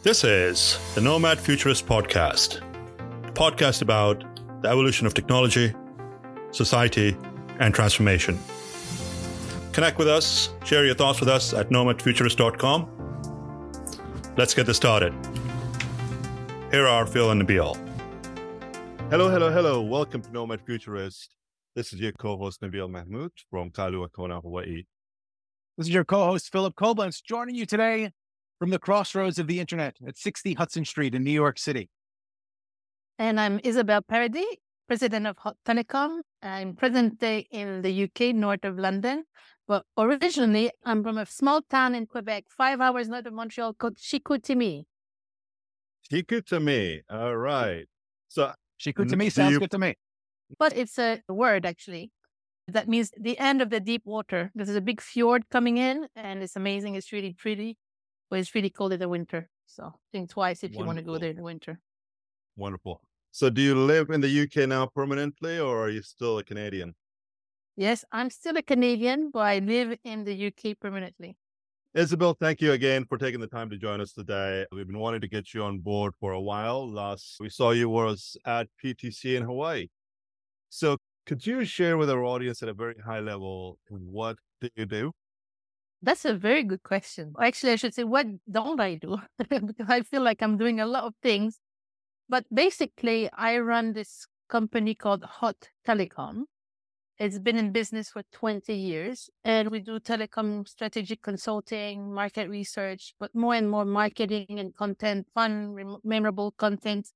This is the Nomad Futurist Podcast, a podcast about the evolution of technology, society, and transformation. Connect with us, share your thoughts with us at nomadfuturist.com. Let's get this started. Here are Phil and Nabeel. Hello, hello, hello. Welcome to Nomad Futurist. This is your co-host Nabeel Mahmood from Kailua Kona, Hawaii. This is your co-host Phillip Koblence joining you today from the crossroads of the internet at 60 Hudson Street in New York City. And I'm Isabelle Paradis, president of Hot Telecom. I'm present day in the UK, north of London. But originally, I'm from a small town in Quebec, five hours north of Montreal, called Chicoutimi. Chicoutimi. All right. So Chicoutimi sounds you... good to me. But it's a word, actually. That means the end of the deep water. This is a big fjord coming in, and it's amazing. It's really pretty but it's really cold in the winter. So think twice if Wonderful. you want to go there in the winter. Wonderful. So do you live in the UK now permanently or are you still a Canadian? Yes, I'm still a Canadian, but I live in the UK permanently. Isabelle, thank you again for taking the time to join us today. We've been wanting to get you on board for a while. Last we saw you was at PTC in Hawaii. So could you share with our audience at a very high level what do you do? That's a very good question. Actually, I should say, what don't I do? because I feel like I'm doing a lot of things. But basically, I run this company called Hot Telecom. It's been in business for 20 years, and we do telecom strategic consulting, market research, but more and more marketing and content, fun, memorable content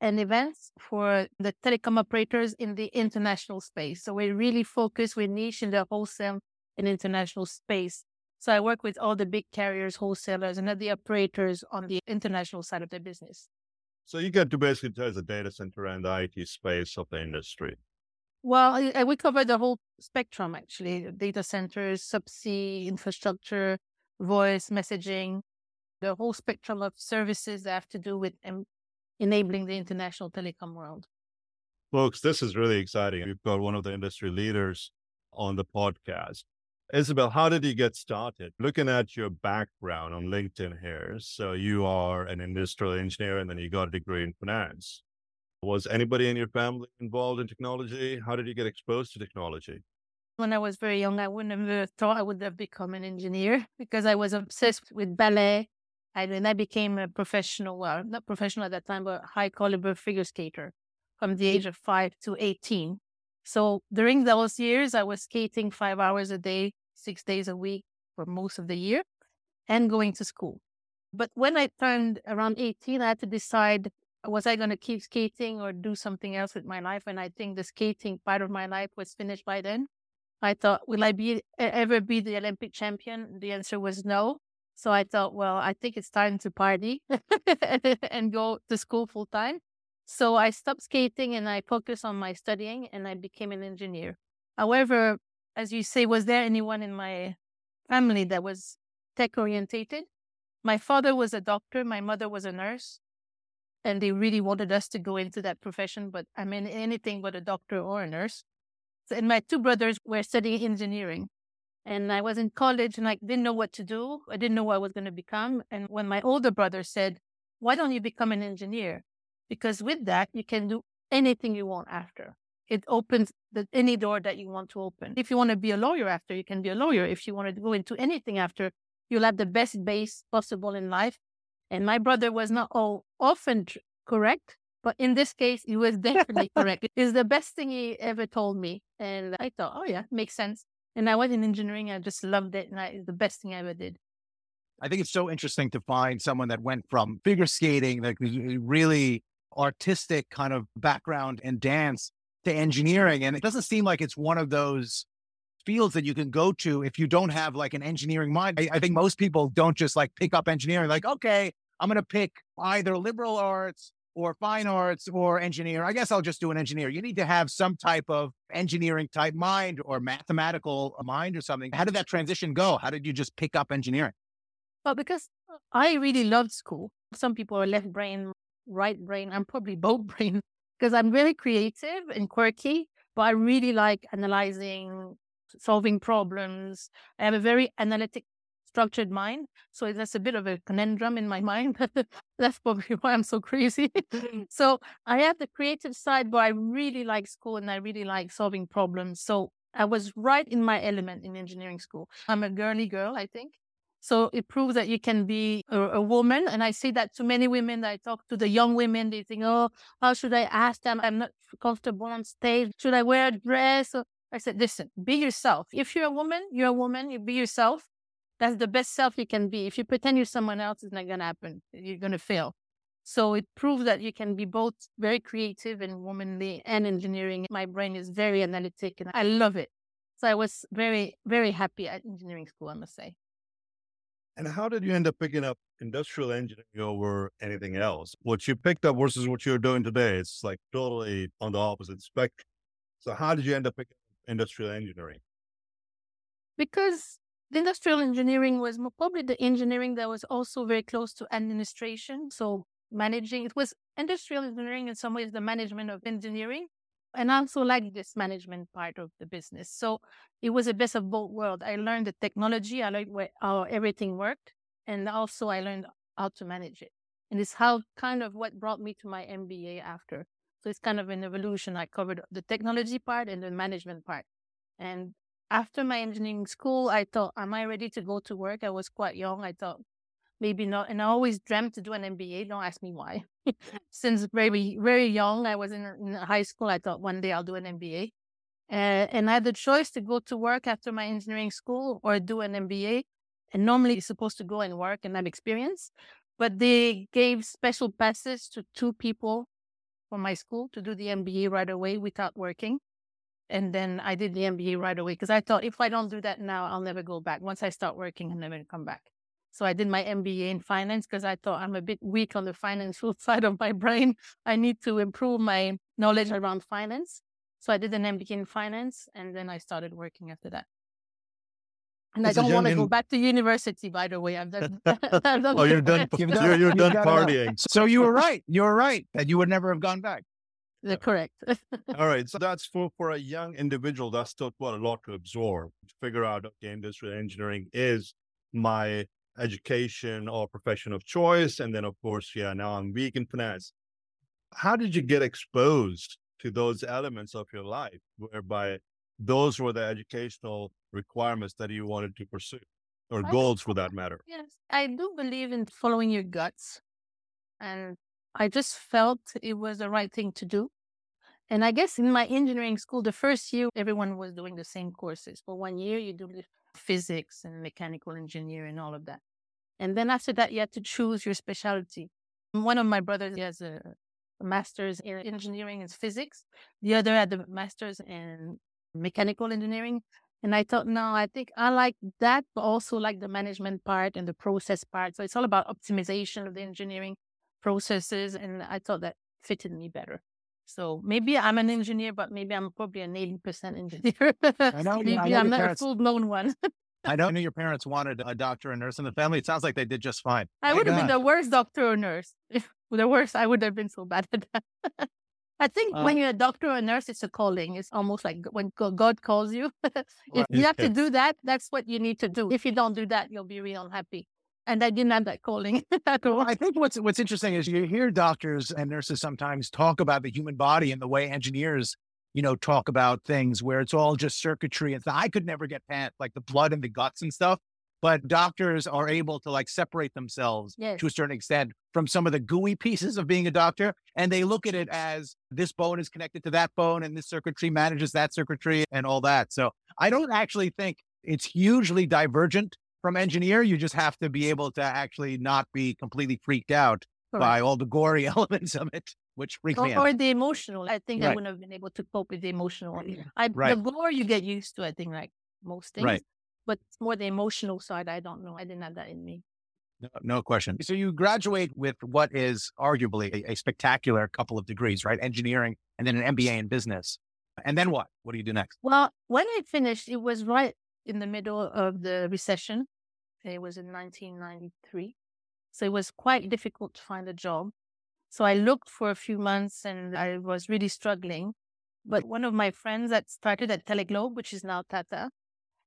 and events for the telecom operators in the international space. So we really focus, we niche in the wholesale and international space. So I work with all the big carriers, wholesalers, and the operators on the international side of their business. So you get to basically touch the data center and the IT space of the industry. Well, we cover the whole spectrum actually data centers, subsea, infrastructure, voice, messaging, the whole spectrum of services that have to do with em- enabling the international telecom world. Folks, this is really exciting. We've got one of the industry leaders on the podcast. Isabelle, how did you get started? Looking at your background on LinkedIn here, so you are an industrial engineer and then you got a degree in finance. Was anybody in your family involved in technology? How did you get exposed to technology? When I was very young, I wouldn't have thought I would have become an engineer because I was obsessed with ballet. And then I became a professional, well, not professional at that time, but high caliber figure skater from the age of five to 18. So during those years, I was skating five hours a day, six days a week for most of the year and going to school. But when I turned around 18, I had to decide was I going to keep skating or do something else with my life? And I think the skating part of my life was finished by then. I thought, will I be ever be the Olympic champion? The answer was no. So I thought, well, I think it's time to party and go to school full time. So I stopped skating and I focused on my studying and I became an engineer. However, as you say, was there anyone in my family that was tech orientated? My father was a doctor, my mother was a nurse, and they really wanted us to go into that profession, but I mean anything but a doctor or a nurse. And my two brothers were studying engineering. And I was in college and I didn't know what to do. I didn't know what I was going to become. And when my older brother said, Why don't you become an engineer? Because with that, you can do anything you want after. It opens the, any door that you want to open. If you want to be a lawyer after, you can be a lawyer. If you want to go into anything after, you'll have the best base possible in life. And my brother was not all often tr- correct, but in this case, he was definitely correct. It's the best thing he ever told me. And I thought, oh, yeah, makes sense. And I was in engineering. I just loved it. And I, it's the best thing I ever did. I think it's so interesting to find someone that went from figure skating, like really artistic kind of background and dance to engineering. And it doesn't seem like it's one of those fields that you can go to if you don't have like an engineering mind. I, I think most people don't just like pick up engineering, like, okay, I'm going to pick either liberal arts or fine arts or engineer. I guess I'll just do an engineer. You need to have some type of engineering type mind or mathematical mind or something. How did that transition go? How did you just pick up engineering? Well, because I really loved school. Some people are left brain, right brain. I'm probably both brain because I'm very creative and quirky, but I really like analyzing, solving problems. I have a very analytic structured mind. So that's a bit of a conundrum in my mind. that's probably why I'm so crazy. so I have the creative side, but I really like school and I really like solving problems. So I was right in my element in engineering school. I'm a girly girl, I think. So it proves that you can be a, a, woman. And I say that to many women that I talk to, the young women, they think, oh, how should I ask them? I'm not comfortable on stage. Should I wear a dress? I said, listen, be yourself. If you're a woman, you're a woman, you be yourself. That's the best self you can be. If you pretend you're someone else, it's not going to happen. You're going to fail. So it proves that you can be both very creative and womanly and engineering. My brain is very analytic and I love it. So I was very, very happy at engineering school, I must say. And how did you end up picking up industrial engineering over anything else? What you picked up versus what you're doing today, it's like totally on the opposite spectrum. So how did you end up picking up industrial engineering? Because the industrial engineering was probably the engineering that was also very close to administration. So managing, it was industrial engineering in some ways, the management of engineering and I also like this management part of the business. So it was a best of both worlds. I learned the technology, I learned how everything worked, and also I learned how to manage it. And it's how kind of what brought me to my MBA after. So it's kind of an evolution. I covered the technology part and the management part. And after my engineering school, I thought, am I ready to go to work? I was quite young. I thought, maybe not. And I always dreamt to do an MBA. Don't ask me why. Since very, very young, I was in, in, high school. I thought one day I'll do an MBA. Uh, and I had the choice to go to work after my engineering school or do an MBA. And normally you're supposed to go and work and have experience. But they gave special passes to two people from my school to do the MBA right away without working. And then I did the MBA right away because I thought if I don't do that now, I'll never go back. Once I start working, I'll never come back. So I did my MBA in finance because I thought I'm a bit weak on the financial side of my brain. I need to improve my knowledge around finance. So I did an MBA in finance and then I started working after that. And As I don't want to in... go back to university, by the way. I've done. I've done oh, you're done. You're, you're, you're done partying. So you were right. You were right that you would never have gone back. They're correct. All right. So that's for, for a young individual, that's still quite a lot to absorb. To figure out, okay, industrial engineering is my education or profession of choice. And then, of course, yeah, now I'm weak in finance. How did you get exposed to those elements of your life whereby those were the educational requirements that you wanted to pursue or I goals for that matter? Yes, I do believe in following your guts. And I just felt it was the right thing to do. And I guess in my engineering school, the first year, everyone was doing the same courses. For one year, you do physics and mechanical engineering all of that. And then after that, you had to choose your specialty. One of my brothers has a, master's in engineering and physics. The other had a master's in mechanical engineering. And I thought, no, I think I like that, but also like the management part and the process part. So it's all about optimization of the engineering processes. And I thought that fitted me better. So maybe I'm an engineer, but maybe I'm probably an 80% engineer. I know, maybe I know I'm not parents, a full blown one. I know your parents wanted a doctor and nurse in the family. It sounds like they did just fine. I would have been the worst doctor or nurse. If the worst, I would have been so bad at that. I think uh, when you're a doctor or a nurse, it's a calling. It's almost like when God calls you. if you have to do that, that's what you need to do. If you don't do that, you'll be real unhappy and I didn't have that calling at all. I think what's what's interesting is you hear doctors and nurses sometimes talk about the human body and the way engineers, you know, talk about things where it's all just circuitry and I could never get past like the blood and the guts and stuff. But doctors are able to like separate themselves yes. to a certain extent from some of the gooey pieces of being a doctor. And they look at it as this bone is connected to that bone and this circuitry manages that circuitry and all that. So I don't actually think it's hugely divergent from engineer. You just have to be able to actually not be completely freaked out Correct. by all the gory elements of it, which freaks or, me out. Or the emotional. I think right. I wouldn't have been able to cope with the emotional. I, right. The gore you get used to, I think, like most things. Right. But more the emotional side, I don't know. I didn't have that in me. No, no question. So you graduate with what is arguably a, a spectacular couple of degrees, right? Engineering and then an MBA in business. And then what? What do you do next? Well, when I finished, it was right in the middle of the recession. It was in 1993. So it was quite difficult to find a job. So I looked for a few months and I was really struggling. But one of my friends that started at Teleglobe, which is now Tata,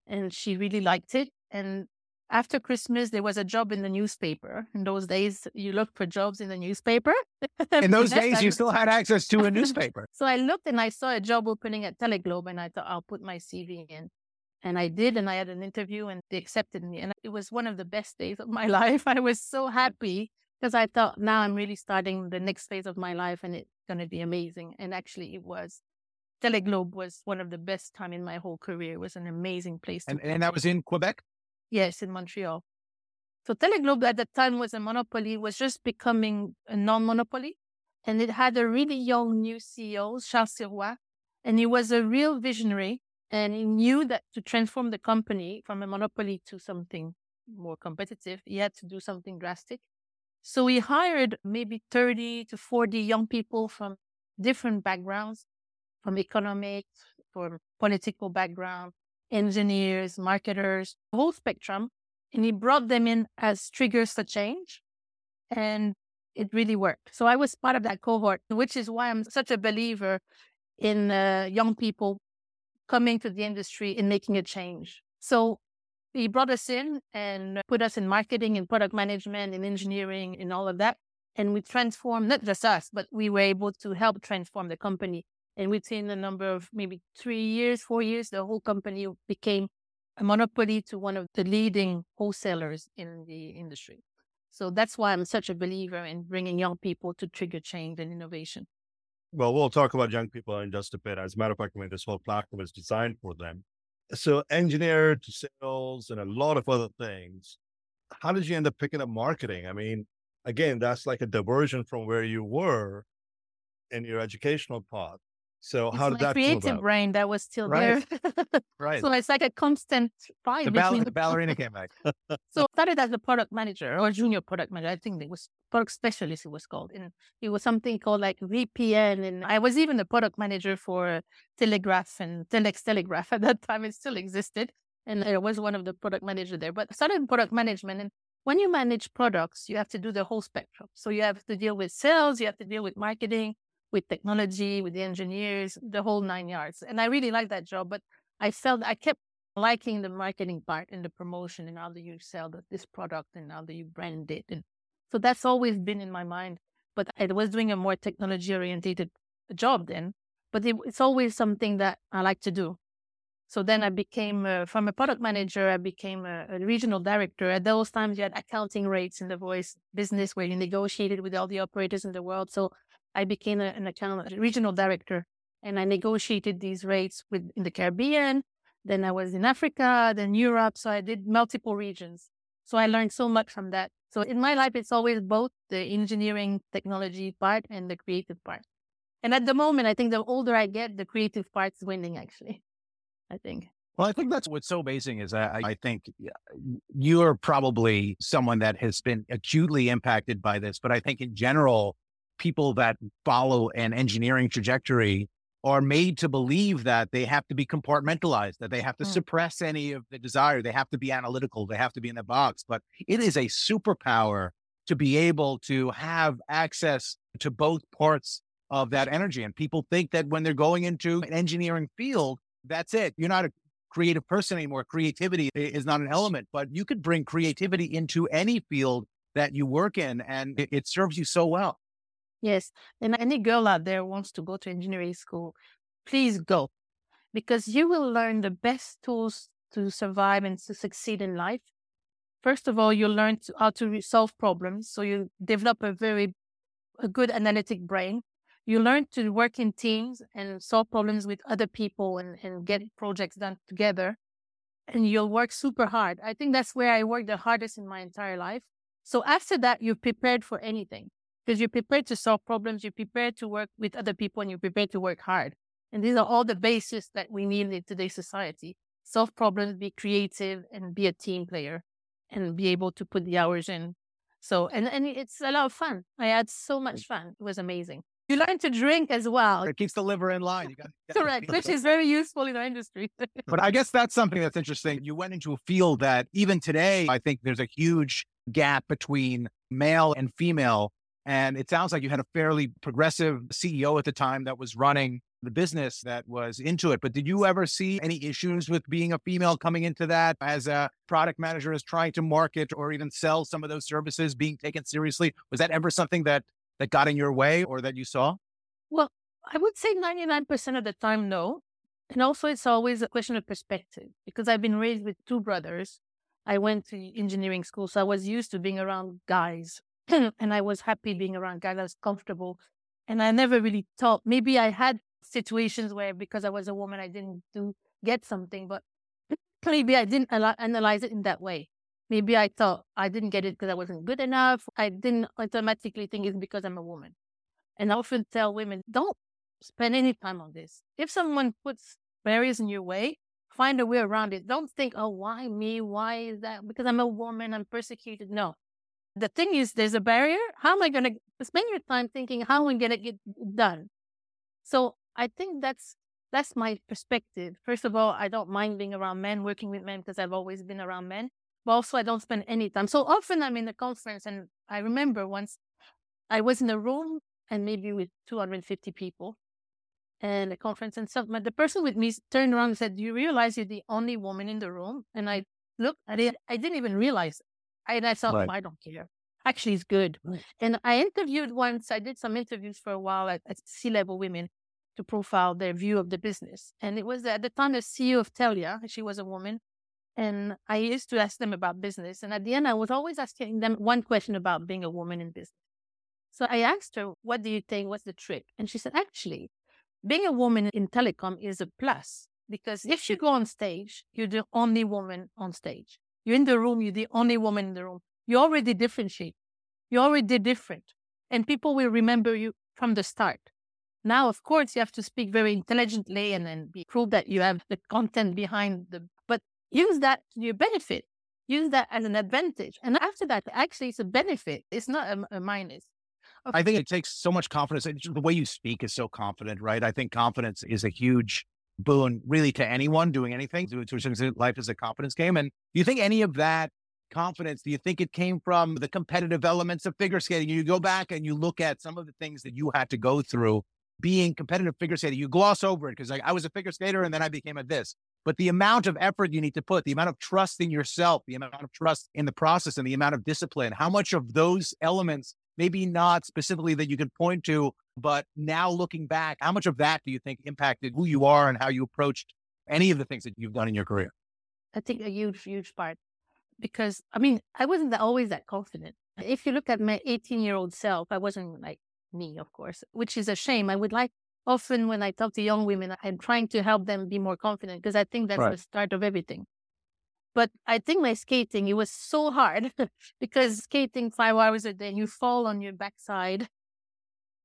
and she really liked it. And after Christmas, there was a job in the newspaper. In those days, you looked for jobs in the newspaper. in those days, you still had access to a newspaper. so I looked and I saw a job opening at Teleglobe, and I thought I'll put my CV in. And I did, and I had an interview, and they accepted me. And it was one of the best days of my life. I was so happy because I thought now I'm really starting the next phase of my life, and it's going to be amazing. And actually, it was. Teleglobe was one of the best time in my whole career. It was an amazing place. and, and that was in Quebec? Yes, in Montreal. So Teleglobe at that time was a monopoly, was just becoming a non-monopoly. And it had a really young new CEO, Charles Sirois. And he was a real visionary. And he knew that to transform the company from a monopoly to something more competitive, he had to do something drastic. So he hired maybe 30 to 40 young people from different backgrounds, from economics, from political background, engineers, marketers, whole spectrum. And he brought them in as triggers for change. And it really worked. So I was part of that cohort, which is why I'm such a believer in uh, young people coming to the industry and making a change. So he brought us in and put us in marketing and product management and engineering and all of that. And we transformed, not just us, but we were able to help transform the company and within a number of maybe three years, four years, the whole company became a monopoly to one of the leading wholesalers in the industry. So that's why I'm such a believer in bringing young people to trigger change and innovation. Well, we'll talk about young people in just a bit. As a matter of fact, I mean, this whole platform is designed for them. So, engineer to sales and a lot of other things. How did you end up picking up marketing? I mean, again, that's like a diversion from where you were in your educational path. So it's how did my that creative brain that was still Right. there. Right. so it's like a constant fight the, ball- between the the ballerina came back. So I started as a product manager or junior product manager. I think it was product specialist it was called. And it was something called like VPN. And I was even a product manager for Telegraph and Telex Telegraph at that time. It still existed. And I was one of the product manager there. But I started in product management. And when you manage products, you have to do the whole spectrum. So you have to deal with sales, you have to deal with marketing, with technology, with the engineers, the whole nine yards. And I really liked that job. But I felt I kept liking the marketing part and the promotion and how do you sell this product and how do you brand it. And so that's always been in my mind. But I was doing a more technology oriented job then, but it, it's always something that I like to do. So then I became, uh, from a product manager, I became a, a regional director. At those times, you had accounting rates in the voice business where you negotiated with all the operators in the world. So I became a, an account regional director and I negotiated these rates with in the Caribbean. Then I was in Africa, then Europe. So I did multiple regions. So I learned so much from that. So in my life, it's always both the engineering technology part and the creative part. And at the moment, I think the older I get, the creative part's winning, actually. I think. Well, I think that's what's so amazing is I, I think you're probably someone that has been acutely impacted by this, but I think in general, people that follow an engineering trajectory are made to believe that they have to be compartmentalized, that they have to Mm. suppress any of the desire, they have to be analytical, they have to be in the box. But it is a superpower to be able to have access to both parts of that energy. And people think that when they're going into an engineering field, that's it. You're not a creative person anymore. Creativity is not an element, but you could bring creativity into any field that you work in and it, it serves you so well. Yes. And any girl out there wants to go to engineering school, please go because you will learn the best tools to survive and to succeed in life. First of all, you'll learn to, how to solve problems. So you develop a very a good analytic brain. You learn to work in teams and solve problems with other people and, and get projects done together. And you'll work super hard. I think that's where I worked the hardest in my entire life. So after that, you're prepared for anything because you're prepared to solve problems, you're prepared to work with other people, and you're prepared to work hard. And these are all the bases that we need in today's society. Solve problems, be creative, and be a team player, and be able to put the hours in. So, and, and it's a lot of fun. I had so mm. much fun. It was amazing. You learn to drink as well. It keeps the liver in line. You got Correct, which is very useful in our industry. But I guess that's something that's interesting. You went into a field that even today, I think there's a huge gap between male and female. And it sounds like you had a fairly progressive CEO at the time that was running the business that was into it. But did you ever see any issues with being a female coming into that as a product manager is trying to market or even sell some of those services being taken seriously? Was that ever something that that got in your way or that you saw? Well, I would say 99% of the time, no. And also, it's always a question of perspective because I've been raised with two brothers. I went to engineering school, so I was used to being around guys and I was happy being around guys. I was comfortable. And I never really thought, maybe I had situations where because I was a woman, I didn't do get something, but maybe I didn't analyze it in that way. Maybe I thought I didn't get it because I wasn't good enough. I didn't automatically think it's because I'm a woman. And I often tell women, don't spend any time on this. If someone puts barriers in your way, find a way around it. Don't think, oh, why me? Why is that? Because I'm a woman, I'm persecuted. No. The thing is, there's a barrier. How am I going to spend your time thinking, how am I going to get done? So I think that's that's my perspective. First of all, I don't mind being around men, working with men because I've always been around men. But also, I don't spend any time. So often, I'm in a conference, and I remember once I was in a room and maybe with 250 people and a conference and stuff. But the person with me turned around and said, "Do you realize you're the only woman in the room?" And I looked, I didn't, I didn't even realize. And I thought, right. I don't care. Actually, it's good. Right. And I interviewed once. I did some interviews for a while at, at C-level women, to profile their view of the business. And it was at the time the CEO of Telia, she was a woman. And I used to ask them about business. And at the end, I was always asking them one question about being a woman in business. So I asked her, What do you think? What's the trick? And she said, Actually, being a woman in telecom is a plus because if you go on stage, you're the only woman on stage. You're in the room, you're the only woman in the room. You already differentiate. You're already different. And people will remember you from the start. Now, of course, you have to speak very intelligently and then be, prove that you have the content behind the, but use that to your benefit. Use that as an advantage. And after that, actually, it's a benefit. It's not a, a minus. Okay. I think it takes so much confidence. The way you speak is so confident, right? I think confidence is a huge boon, really, to anyone doing anything. To, to life is a confidence game. And do you think any of that confidence, do you think it came from the competitive elements of figure skating? You go back and you look at some of the things that you had to go through being competitive figure skating. You gloss over it because like, I was a figure skater and then I became a this. But the amount of effort you need to put, the amount of trust in yourself, the amount of trust in the process, and the amount of discipline, how much of those elements, maybe not specifically that you can point to, but now looking back, how much of that do you think impacted who you are and how you approached any of the things that you've done in your career? I think a huge, huge part. Because I mean, I wasn't always that confident. If you look at my 18 year old self, I wasn't like me, of course, which is a shame. I would like often when I talk to young women, I'm trying to help them be more confident because I think that's right. the start of everything. But I think my skating, it was so hard because skating five hours a day, you fall on your backside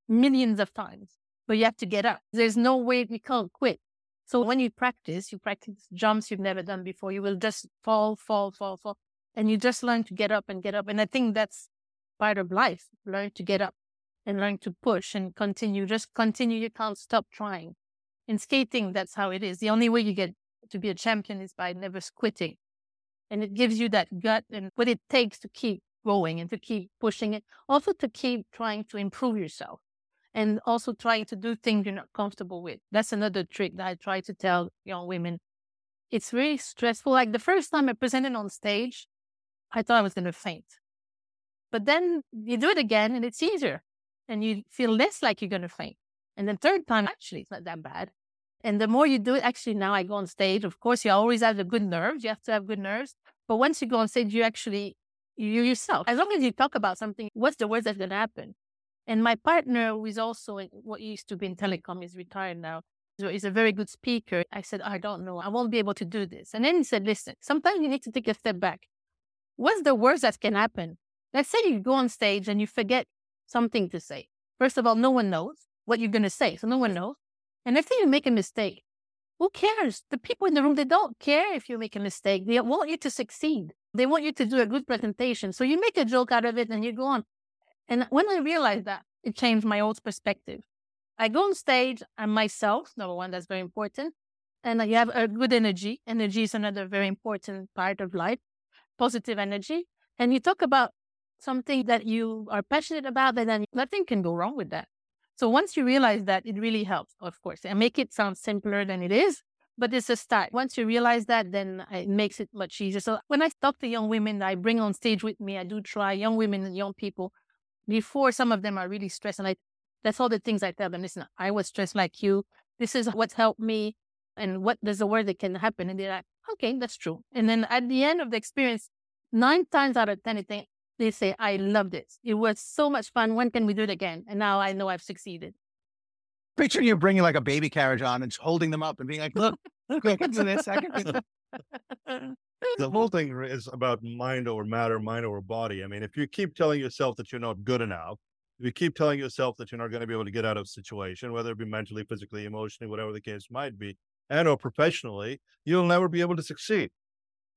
millions of times, but you have to get up. There's no way we can't quit. So when you practice, you practice jumps you've never done before. You will just fall, fall, fall, fall. And you just learn to get up and get up. And I think that's part of life. Learn to get up and learn to push and continue. Just continue. You can't stop trying. In skating, that's how it is. The only way you get to be a champion is by never quitting. And it gives you that gut and what it takes to keep going and to keep pushing it. Also to keep trying to improve yourself and also trying to do things you're not comfortable with. That's another trick that I try to tell young women. It's really stressful. Like the first time I presented on stage, I thought I was going to faint. But then you do it again and it's easier and you feel less like you're going to faint. And then third time, actually, it's not that bad. And the more you do it, actually, now I go on stage. Of course, you always have the good nerves. You have to have good nerves. But once you go on stage, you actually, you yourself, as long as you talk about something, what's the worst that's going to happen? And my partner, who is also what used to be in telecom, is retired now. So he's a very good speaker. I said, I don't know. I won't be able to do this. And then he said, listen, sometimes you need to take a step back. What's the worst that can happen? Let's say you go on stage and you forget something to say. First of all, no one knows what you're going to say. So no one knows. And if you make a mistake, who cares? The people in the room, they don't care if you make a mistake. They want you to succeed. They want you to do a good presentation. So you make a joke out of it and you go on. And when I realized that, it changed my old perspective. I go on stage, I'm myself, number one, that's very important. And you have a good energy. Energy is another very important part of life, positive energy. And you talk about something that you are passionate about, and then nothing can go wrong with that. So once you realize that, it really helps, of course, and make it sound simpler than it is. But it's a start. Once you realize that, then uh, it makes it much easier. So when I talk to young women, I bring on stage with me. I do try young women and young people. Before some of them are really stressed, and I that's all the things I tell them. Listen, I was stressed like you. This is what's helped me, and what there's a word that can happen. And they're like, okay, that's true. And then at the end of the experience, nine times out of ten, they think they say, I loved it. It was so much fun. When can we do it again? And now I know I've succeeded. Picture you bringing like a baby carriage on and holding them up and being like, look, look, I can do this. I can do this. the whole thing is about mind over matter, mind over body. I mean, if you keep telling yourself that you're not good enough, if you keep telling yourself that you're not going to be able to get out of a situation, whether it be mentally, physically, emotionally, whatever the case might be, and or professionally, you'll never be able to succeed.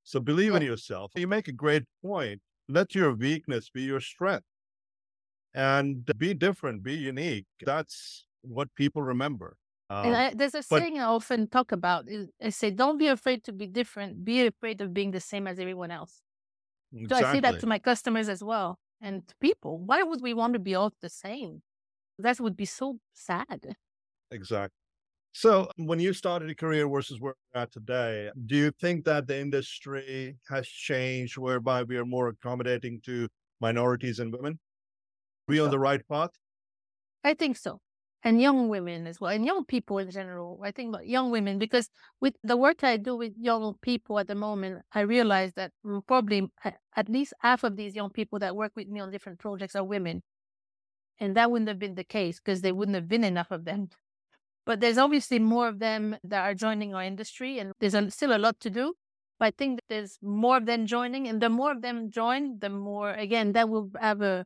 So believe yeah. in yourself. You make a great point. Let your weakness be your strength. And be different, be unique. That's what people remember. Um, and I, there's a but, saying I often talk about. I say, don't be afraid to be different. Be afraid of being the same as everyone else. Exactly. So I say that to my customers as well and to people. Why would we want to be all the same? That would be so sad. Exactly. So when you started a career versus where we're at today, do you think that the industry has changed whereby we are more accommodating to minorities and women? Are we on the right path? I think so and young women as well, and young people in general. I think about young women because with the work I do with young people at the moment, I realize that probably at least half of these young people that work with me on different projects are women. And that wouldn't have been the case because there wouldn't have been enough of them. But there's obviously more of them that are joining our industry, and there's a, still a lot to do. But I think there's more of them joining, and the more of them join, the more, again, that will have a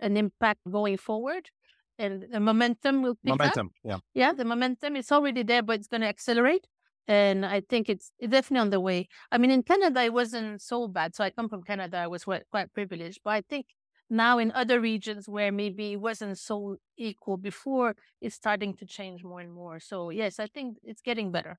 an impact going forward and the momentum will pick momentum, up. yeah, yeah. The momentum is already there, but it's going to accelerate, and I think it's, definitely on the way. I mean, in Canada, it wasn't so bad. So I come from Canada. I was quite privileged, but I think now in other regions where maybe it wasn't so equal before, it's starting to change more and more. So yes, I think it's getting better.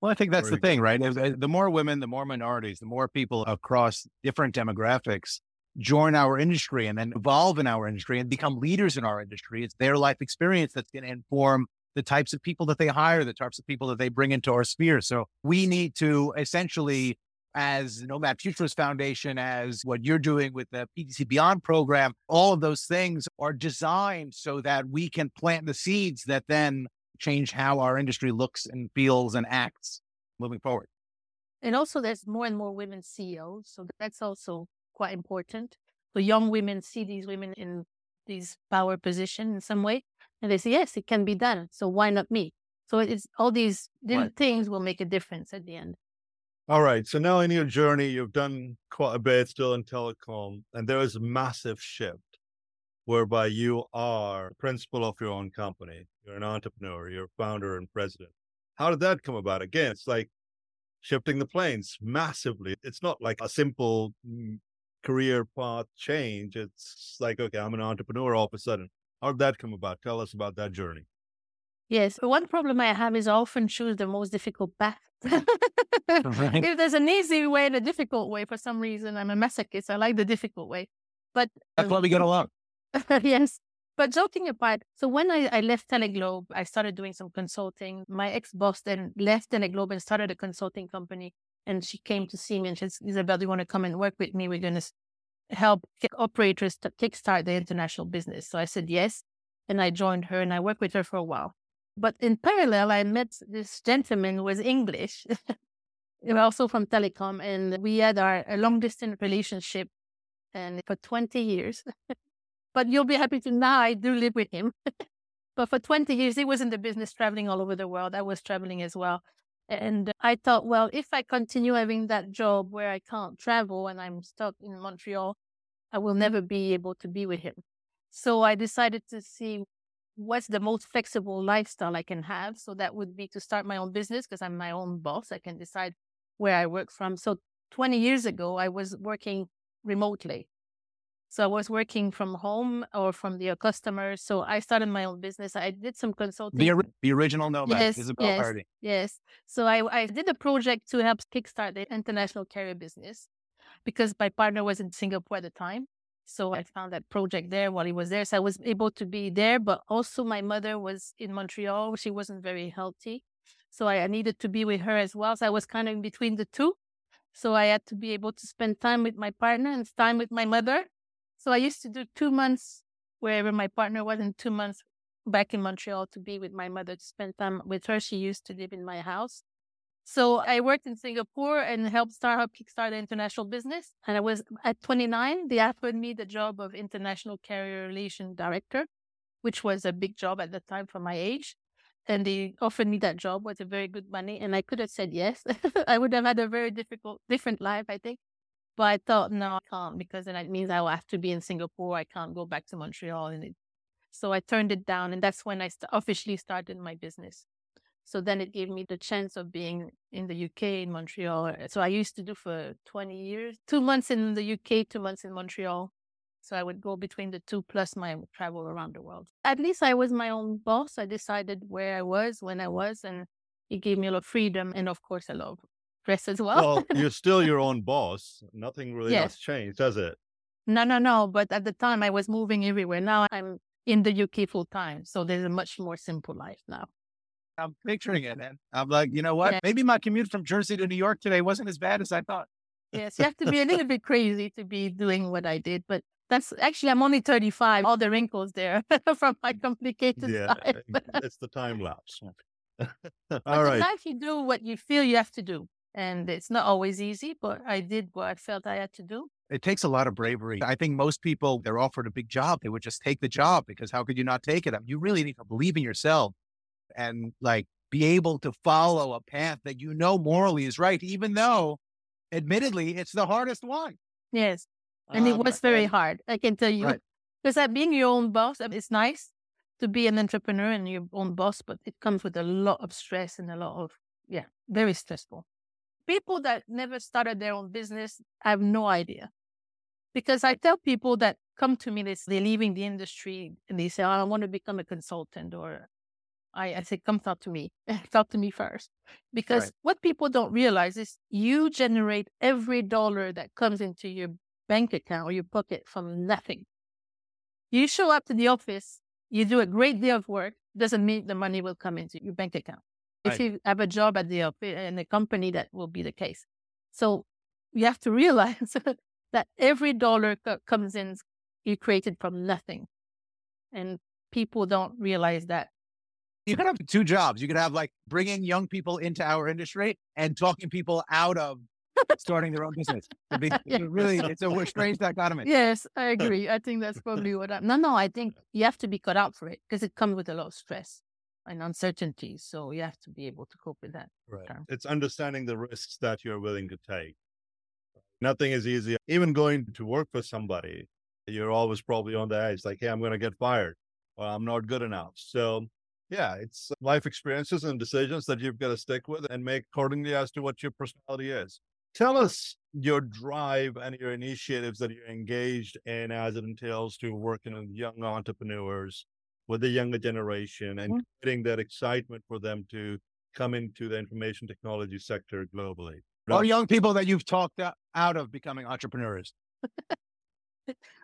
Well, I think that's the thing, right? The more women, the more minorities, the more people across different demographics join our industry and then evolve in our industry and become leaders in our industry. It's their life experience that's going to inform the types of people that they hire, the types of people that they bring into our sphere. So we need to essentially, as Nomad Futurist Foundation, as what you're doing with the PTC Beyond program, all of those things are designed so that we can plant the seeds that then change how our industry looks and feels and acts moving forward. And also, there's more and more women CEOs. So that's also quite important. So young women see these women in these power position in some way, and they say, yes, it can be done. So why not me? So it's all these little right. things will make a difference at the end. All right. So now in your journey, you've done quite a bit still in telecom, and there is a massive shift whereby you are principal of your own company. You're an entrepreneur, you're founder and president. How did that come about? Again, it's like shifting the planes massively. It's not like a simple mm, career path change. It's like, okay, I'm an entrepreneur all of a sudden. How did that come about? Tell us about that journey. Yes. But one problem I have is I often choose the most difficult path. right. If there's an easy way and a difficult way, for some reason, I'm a masochist. I like the difficult way. But that's um, why we get along. yes. But joking apart, so when I, I left Teleglobe, I started doing some consulting. My ex boss then left Teleglobe and started a consulting company. And she came to see me and she said, Isabelle, do you want to come and work with me? We're going to help operators to kickstart the international business. So I said yes. And I joined her and I worked with her for a while. But in parallel, I met this gentleman who was English, also from telecom. And we had our a long distance relationship and for 20 years. but you'll be happy to know I do live with him. but for 20 years, he was in the business traveling all over the world. I was traveling as well. And I thought, well, if I continue having that job where I can't travel and I'm stuck in Montreal, I will never be able to be with him. So I decided to see what's the most flexible lifestyle I can have. So that would be to start my own business because I'm my own boss. I can decide where I work from. So 20 years ago, I was working remotely. So I was working from home or from the uh, customer. So I started my own business. I did some consulting. The, the original Nomad, yes, Isabelle yes, Hardy. Yes. So I, I did a project to help kickstart the international carrier business because my partner was in Singapore at the time. So I found that project there while he was there. So I was able to be there, but also my mother was in Montreal. She wasn't very healthy. So I, needed to be with her as well. So I was kind of in between the two. So I had to be able to spend time with my partner and time with my mother. So I used to do two months wherever my partner was and two months back in Montreal to be with my mother to spend time with her. She used to live in my house. So I worked in Singapore and helped start up Kickstart International Business. And I was at 29, they offered me the job of International Carrier Relation Director, which was a big job at the time for my age. And they offered me that job with a very good money. And I could have said yes. I would have had a very difficult, different life, I think. But I thought, no, I can't because then it means I will have to be in Singapore. I can't go back to Montreal. And it, so I turned it down. And that's when I officially started my business. So then it gave me the chance of being in the UK, in Montreal. Uh, so I used to do for 20 years, two months in the UK, two months in Montreal. So I would go between the two plus my travel around the world. At least I was my own boss. I decided where I was, when I was, and it gave me a lot of freedom and, of course, a lot of stress as well. Well, you're still your own boss. Nothing really yes. has changed, does it? No, no, no. But at the time, I was moving everywhere. Now I'm in the UK full time. So there's a much more simple life now. I'm picturing it, and I'm like, you know what? Yeah. Maybe my commute from Jersey to New York today wasn't as bad as I thought. Yes, you have to be a little bit crazy to be doing what I did, but that's actually I'm only 35. All the wrinkles there from my complicated yeah, life. it's the time lapse. All right. life you do what you feel you have to do, and it's not always easy, but I did what I felt I had to do. It takes a lot of bravery. I think most people, they're offered a big job, they would just take the job because how could you not take it? I mean, you really need to believe in yourself and like be able to follow a path that you know morally is right, even though admittedly it's the hardest one. Yes. And um, it was very hard. I can tell you. Right. Because right. being your own boss, it's nice to be an entrepreneur and your own boss, but it comes with a lot of stress and a lot of, yeah, very stressful. People that never started their own business I have no idea. Because I tell people that come to me, they, they're leaving the industry and they say, oh, I want to become a consultant or I, I say, come talk to me. talk to me first. Because right. what people don't realize is you generate every dollar that comes into your bank account or your pocket from nothing. You show up to the office, you do a great deal of work, doesn't mean the money will come into your bank account. Right. If you have a job at the office in a company, that will be the case. So you have to realize that every dollar comes in, you created from nothing. And people don't realize that you could have two jobs. You could have like bringing young people into our industry and talking people out of starting their own business. It'd be, yeah. really, it's a strange dichotomy. Yes, I agree. I think that's probably what I'm. No, no, I think you have to be cut out for it because it comes with a lot of stress and uncertainty. So you have to be able to cope with that. Right. Term. It's understanding the risks that you're willing to take. Nothing is easy. Even going to work for somebody, you're always probably on the edge, like, hey, I'm going to get fired or I'm not good enough. So yeah, it's life experiences and decisions that you've got to stick with and make accordingly as to what your personality is. Tell us your drive and your initiatives that you're engaged in as it entails to working with young entrepreneurs, with the younger generation, and mm-hmm. creating that excitement for them to come into the information technology sector globally. Or young people that you've talked out of becoming entrepreneurs.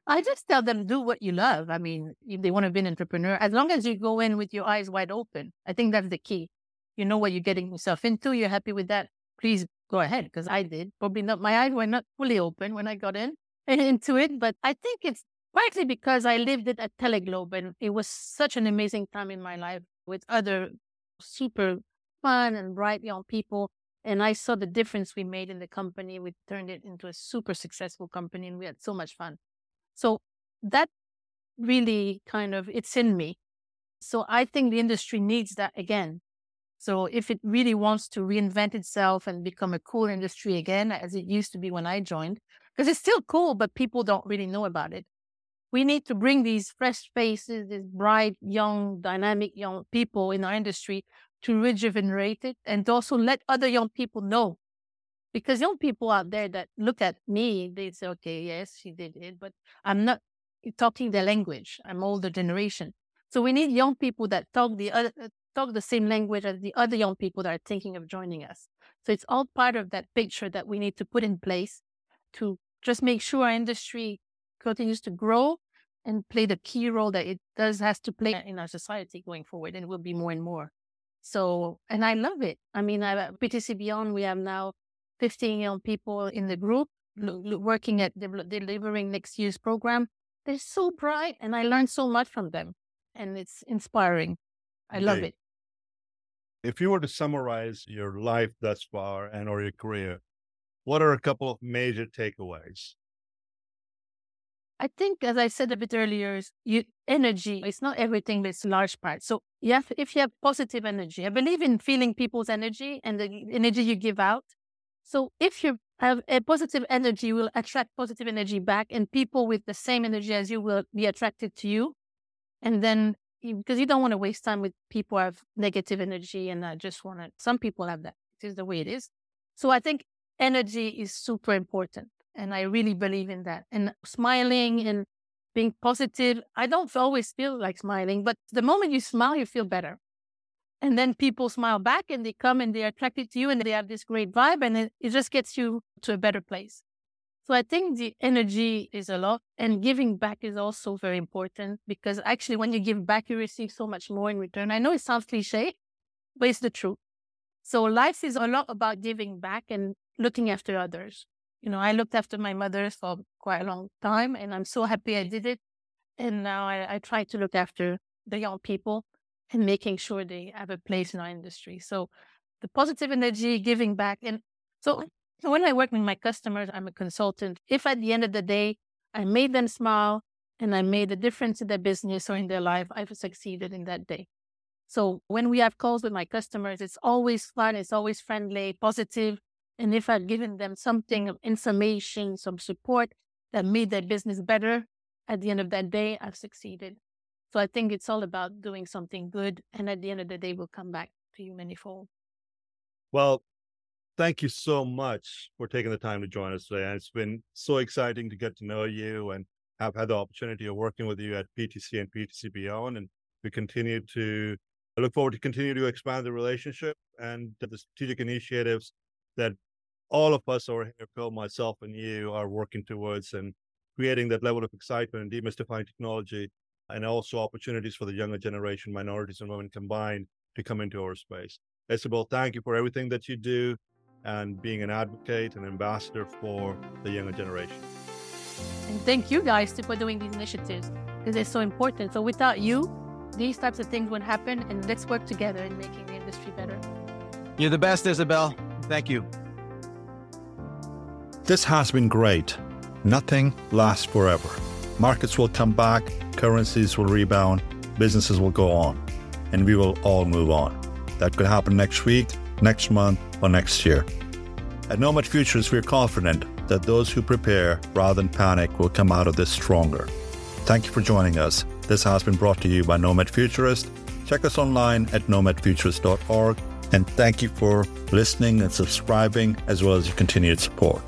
I just tell them do what you love. I mean, if they want to be an entrepreneur, as long as you go in with your eyes wide open, I think that's the key. You know what you're getting yourself into. You're happy with that. Please go ahead, because I did. Probably not. My eyes were not fully open when I got in into it, but I think it's partly because I lived it at Teleglobe, and it was such an amazing time in my life with other super fun and bright young people. And I saw the difference we made in the company. We turned it into a super successful company, and we had so much fun. So that really kind of it's in me. So I think the industry needs that again. So if it really wants to reinvent itself and become a cool industry again, as it used to be when I joined, because it's still cool, but people don't really know about it. We need to bring these fresh faces, these bright, young, dynamic young people in our industry to rejuvenate it and also let other young people know because young people out there that look at me, they say, okay, yes, she did it, but I'm not talking their language. I'm older generation. So we need young people that talk the other, uh, talk the same language as the other young people that are thinking of joining us. So it's all part of that picture that we need to put in place to just make sure our industry continues to grow and play the key role that it does has to play in our society going forward, and will be more and more. So, and I love it. I mean, at PTC Beyond, we have now 15 young people in the group working at de- delivering next year's program. They're so bright, and I learned so much from them, and it's inspiring. I love it. If you were to summarize your life thus far and or your career, what are a couple of major takeaways? I think, as I said a bit earlier, you, energy is not everything, but it's a large part. So you have, if you have positive energy, I believe in feeling people's energy and the energy you give out. So if you have a positive energy, will attract positive energy back, and people with the same energy as you will be attracted to you. And then, because you don't want to waste time with people who have negative energy, and I just want to. Some people have that. It is the way it is. So I think energy is super important. And I really believe in that. And smiling and being positive. I don't always feel like smiling, but the moment you smile, you feel better. And then people smile back and they come and they're attracted to you and they have this great vibe and it, it just gets you to a better place. So I think the energy is a lot and giving back is also very important because actually when you give back, you receive so much more in return. I know it sounds cliche, but it's the truth. So life is a lot about giving back and looking after others. You know, I looked after my mother for quite a long time and I'm so happy I did it. And now I, I try to look after the young people and making sure they have a place in our industry. So the positive energy, giving back. And so when I work with my customers, I'm a consultant. If at the end of the day, I made them smile and I made a difference in their business or in their life, I've succeeded in that day. So when we have calls with my customers, it's always fun, it's always friendly, positive, and if I've given them something of information, some support that made their business better, at the end of that day, I've succeeded. So I think it's all about doing something good. And at the end of the day, we'll come back to you manifold. Well, thank you so much for taking the time to join us today. And it's been so exciting to get to know you and have had the opportunity of working with you at PTC and PTC Beyond. And we continue to I look forward to continue to expand the relationship and the strategic initiatives that all of us over here, Phil, myself, and you, are working towards and creating that level of excitement and demystifying technology and also opportunities for the younger generation, minorities and women combined to come into our space. Isabelle, thank you for everything that you do and being an advocate and ambassador for the younger generation. And thank you guys for doing these initiatives because they're so important. So without you, these types of things wouldn't happen. And let's work together in making the industry better. You're the best, Isabelle. Thank you. This has been great. Nothing lasts forever. Markets will come back, currencies will rebound, businesses will go on, and we will all move on. That could happen next week, next month, or next year. At Nomad Futurist, we're confident that those who prepare rather than panic will come out of this stronger. Thank you for joining us. This has been brought to you by Nomad Futurist. Check us online at nomadfuturist.org. And thank you for listening and subscribing, as well as your continued support.